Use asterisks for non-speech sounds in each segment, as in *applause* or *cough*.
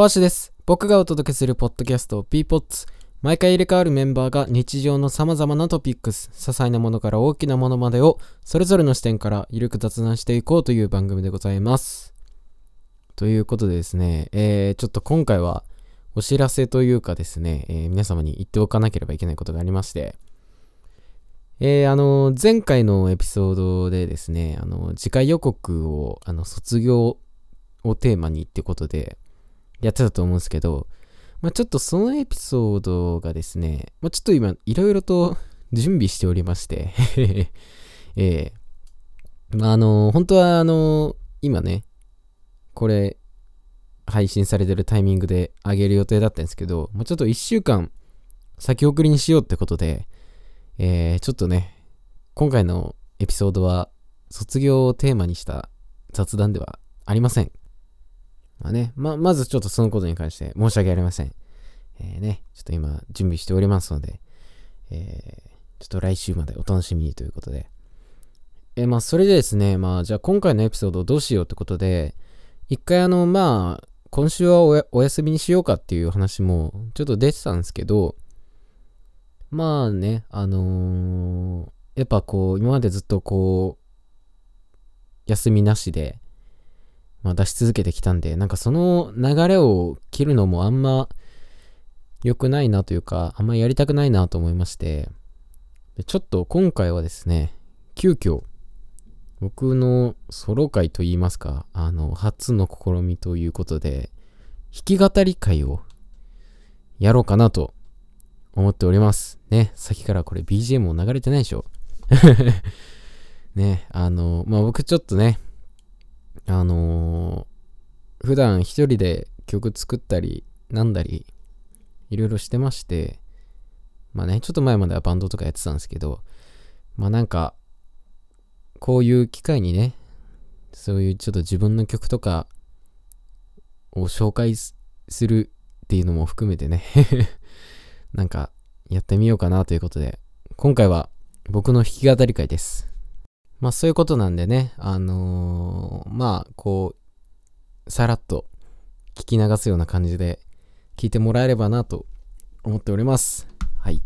小橋です。僕がお届けするポッドキャスト p ポッツ毎回入れ替わるメンバーが日常の様々なトピックス、些細なものから大きなものまでをそれぞれの視点からゆるく雑談していこうという番組でございます。ということでですね、えー、ちょっと今回はお知らせというかですね、えー皆様に言っておかなければいけないことがありまして、えー、あの、前回のエピソードでですね、あの、次回予告を、あの、卒業をテーマにってことで、やってたと思うんですけど、まあ、ちょっとそのエピソードがですね、まあ、ちょっと今、いろいろと *laughs* 準備しておりまして、*laughs* ええまあ、あの、本当は、あの、今ね、これ、配信されてるタイミングで上げる予定だったんですけど、まあ、ちょっと1週間先送りにしようってことで、えー、ちょっとね、今回のエピソードは卒業をテーマにした雑談ではありません。まあね、ま、まずちょっとそのことに関して申し訳ありません。えー、ね、ちょっと今準備しておりますので、えー、ちょっと来週までお楽しみにということで。えー、まあそれでですね、まあじゃあ今回のエピソードをどうしようってことで、一回あの、まあ、今週はお休みにしようかっていう話もちょっと出てたんですけど、まあね、あのーやっぱこう、今までずっとこう、休みなしで、まあ出し続けてきたんで、なんかその流れを切るのもあんま良くないなというか、あんまやりたくないなと思いまして、ちょっと今回はですね、急遽、僕のソロ会といいますか、あの、初の試みということで、弾き語り会をやろうかなと思っております。ね、先からこれ BGM も流れてないでしょ *laughs* ね、あの、まあ、僕ちょっとね、あのー普段一人で曲作ったり、なんだり、いろいろしてまして、まあね、ちょっと前まではバンドとかやってたんですけど、まあなんか、こういう機会にね、そういうちょっと自分の曲とかを紹介すするっていうのも含めてね、*laughs* なんかやってみようかなということで、今回は僕の弾き語り会です。まあそういうことなんでね、あのーまあこう、さらっと聞き流すような感じで聞いてもらえればなと思っております。はい。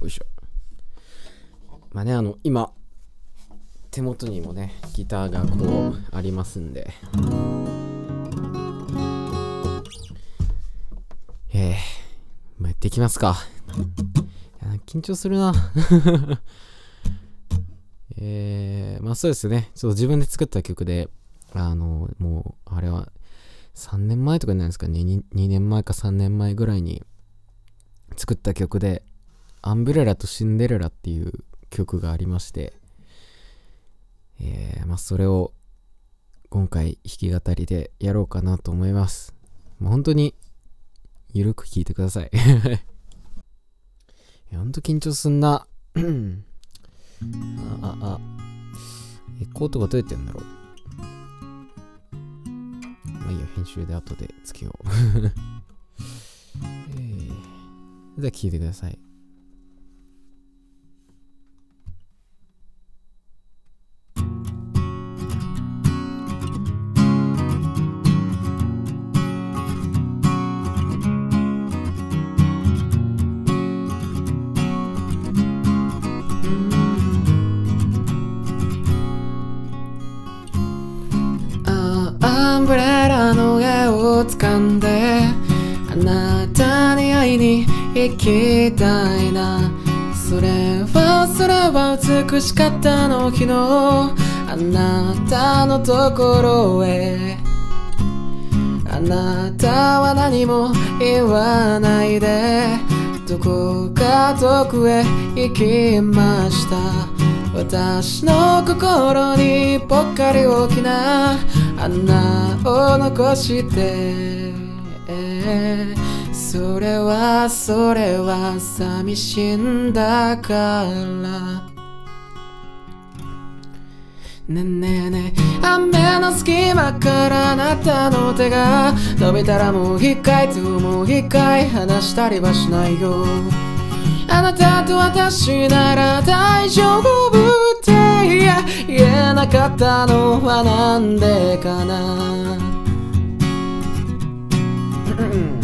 よいしょ。まあね、あの、今、手元にもね、ギターがこうありますんで。えー、まあ、やっていきますか。緊張するな。えー、まあそうですね。ちょっと自分で作った曲で、あの、もう、あれは、3年前とかになるんですかね2、2年前か3年前ぐらいに作った曲で、アンブレラとシンデレラっていう曲がありまして、えー、まあそれを今回弾き語りでやろうかなと思います。もう本当に、ゆるく聴いてください。*laughs* ほんと緊張すんな。*clears throat* あ、あ、あ。エコーとかどうやってんだろう。まあいいや、編集で後でつけよう。*laughs* えー、じゃあ聞いてください。を掴んであなたに会いに行きたいな。それはそれは美しかったの昨日。あなたのところへ。あなたは何も言わないで。どこか遠くへ行きました。私の心にぽっかり大きな穴を残して。それはそれは寂しいんだから。ねえねえねえ雨の隙間からあなたの手が伸びたらもう一回ともう一回話したりはしないよ。あなたと私なら大丈夫って言えなかったのはなんでかな？*laughs*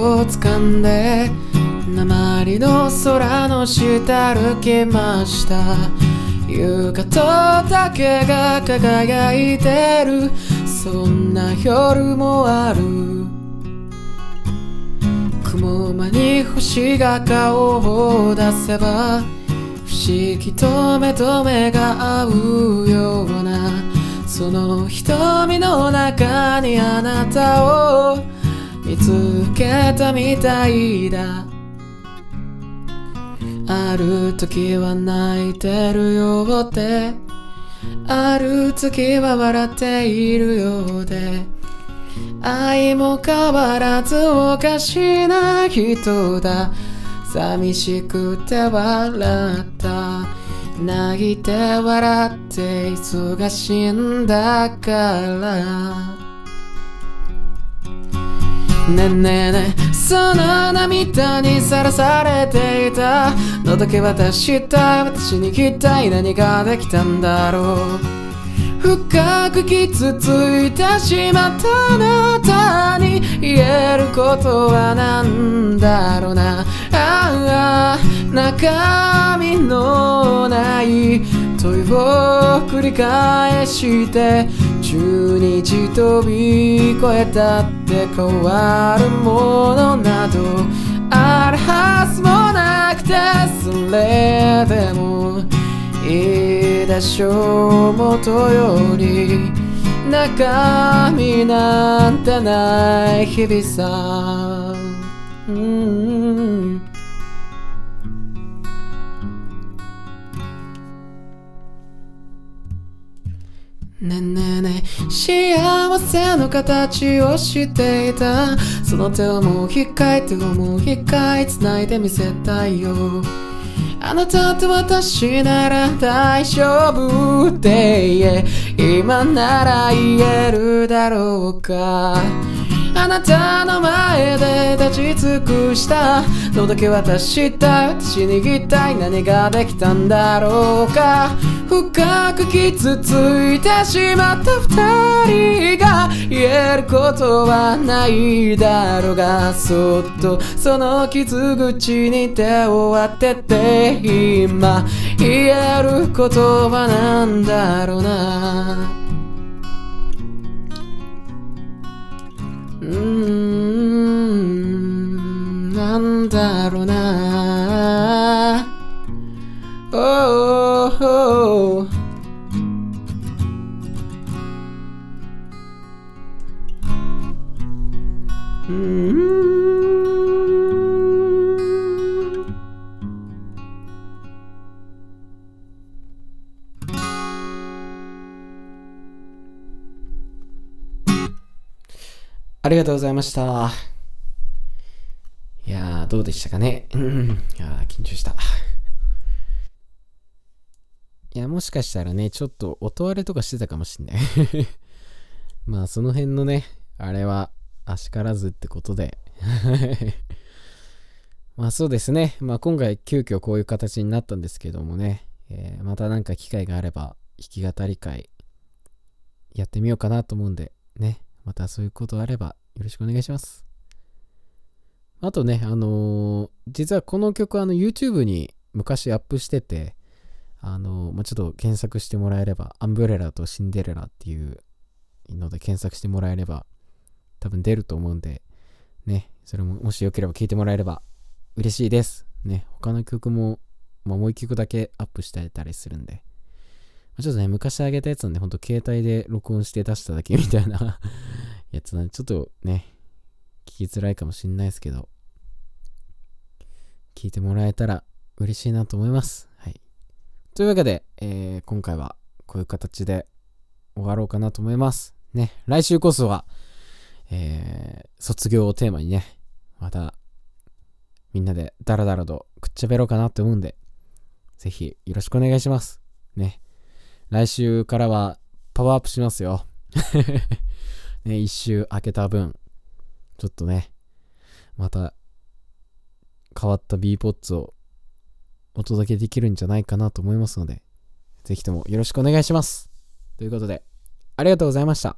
を掴んで鉛の空の下歩きました。夕方だけが輝いてる。そんな夜もある。雲間に星が顔を出せば不思議と目と目が合うようなその瞳の中にあなたをつけたみたいだ。ある時は泣いてるようで。ある時は笑っているようで。愛も変わらずおかしな人だ。寂しくて笑った。泣いて笑って忙しいんだから。ねえねえねえその涙にさらされていた。のだけ渡したい私に一体何ができたんだろう。深く傷ついてしまったあなたに言えることは何だろうな。ああ中身のない問いを繰り返して中日飛び越えたって変わるものなどあるはずもなくてそれでもいいでしょう元より中身なんてない日々さうんねえねえねえ幸せの形をしていた。その手をもう一回手をもう一回繋いでみせたいよ。あなたと私なら大丈夫って言え。今なら言えるだろうか。あなたの前で立ち尽くした。のだけ渡した私に一体何ができたんだろうか。深く傷ついてしまった二人が言えることはないだろうがそっとその傷口に手を当てて今言えることはなんだろうな。だろうな。おーおー。うーん。ありがとうございました。どうでしたかね？う *laughs* んいや、緊張した。*laughs* いや、もしかしたらね、ちょっと音割れとかしてたかもしんない。*laughs* まあ、その辺のね、あれは、あしからずってことで。まあそうですね。まあ今回急遽こういう形になったんですけどもね、えーまたなんか機会があれば弾き語り会やってみようかなと思うんで、ね、またそういうことあればよろしくお願いします。あとね、あのー実はこの曲あの YouTube に昔アップしてて、あのーまあ、ちょっと検索してもらえれば、アンブレラとシンデレラっていうので検索してもらえれば多分出ると思うんで、ね、それももしよければ聞いてもらえれば嬉しいです。ね、他の曲も、まあ、もう一曲だけアップしてたりするんで、まあちょっとね、昔あげたやつなんで、ほんと携帯で録音して出しただけみたいな *laughs* やつなんで、ちょっとね、聞きづらいかもしんないですけど、聞いてもらえたら嬉しいなと思います。はい。というわけで、えー今回はこういう形で終わろうかなと思います。ね、来週こそは、えー卒業をテーマにね、また、みんなでダラダラとくっちゃべろうかなって思うんで、ぜひよろしくお願いします。ね。来週からはパワーアップしますよ。*laughs* ね、一周空けた分、ちょっとね、また変わった B ポッツをお届けできるんじゃないかなと思いますので、ぜひともよろしくお願いします。ということで、ありがとうございました。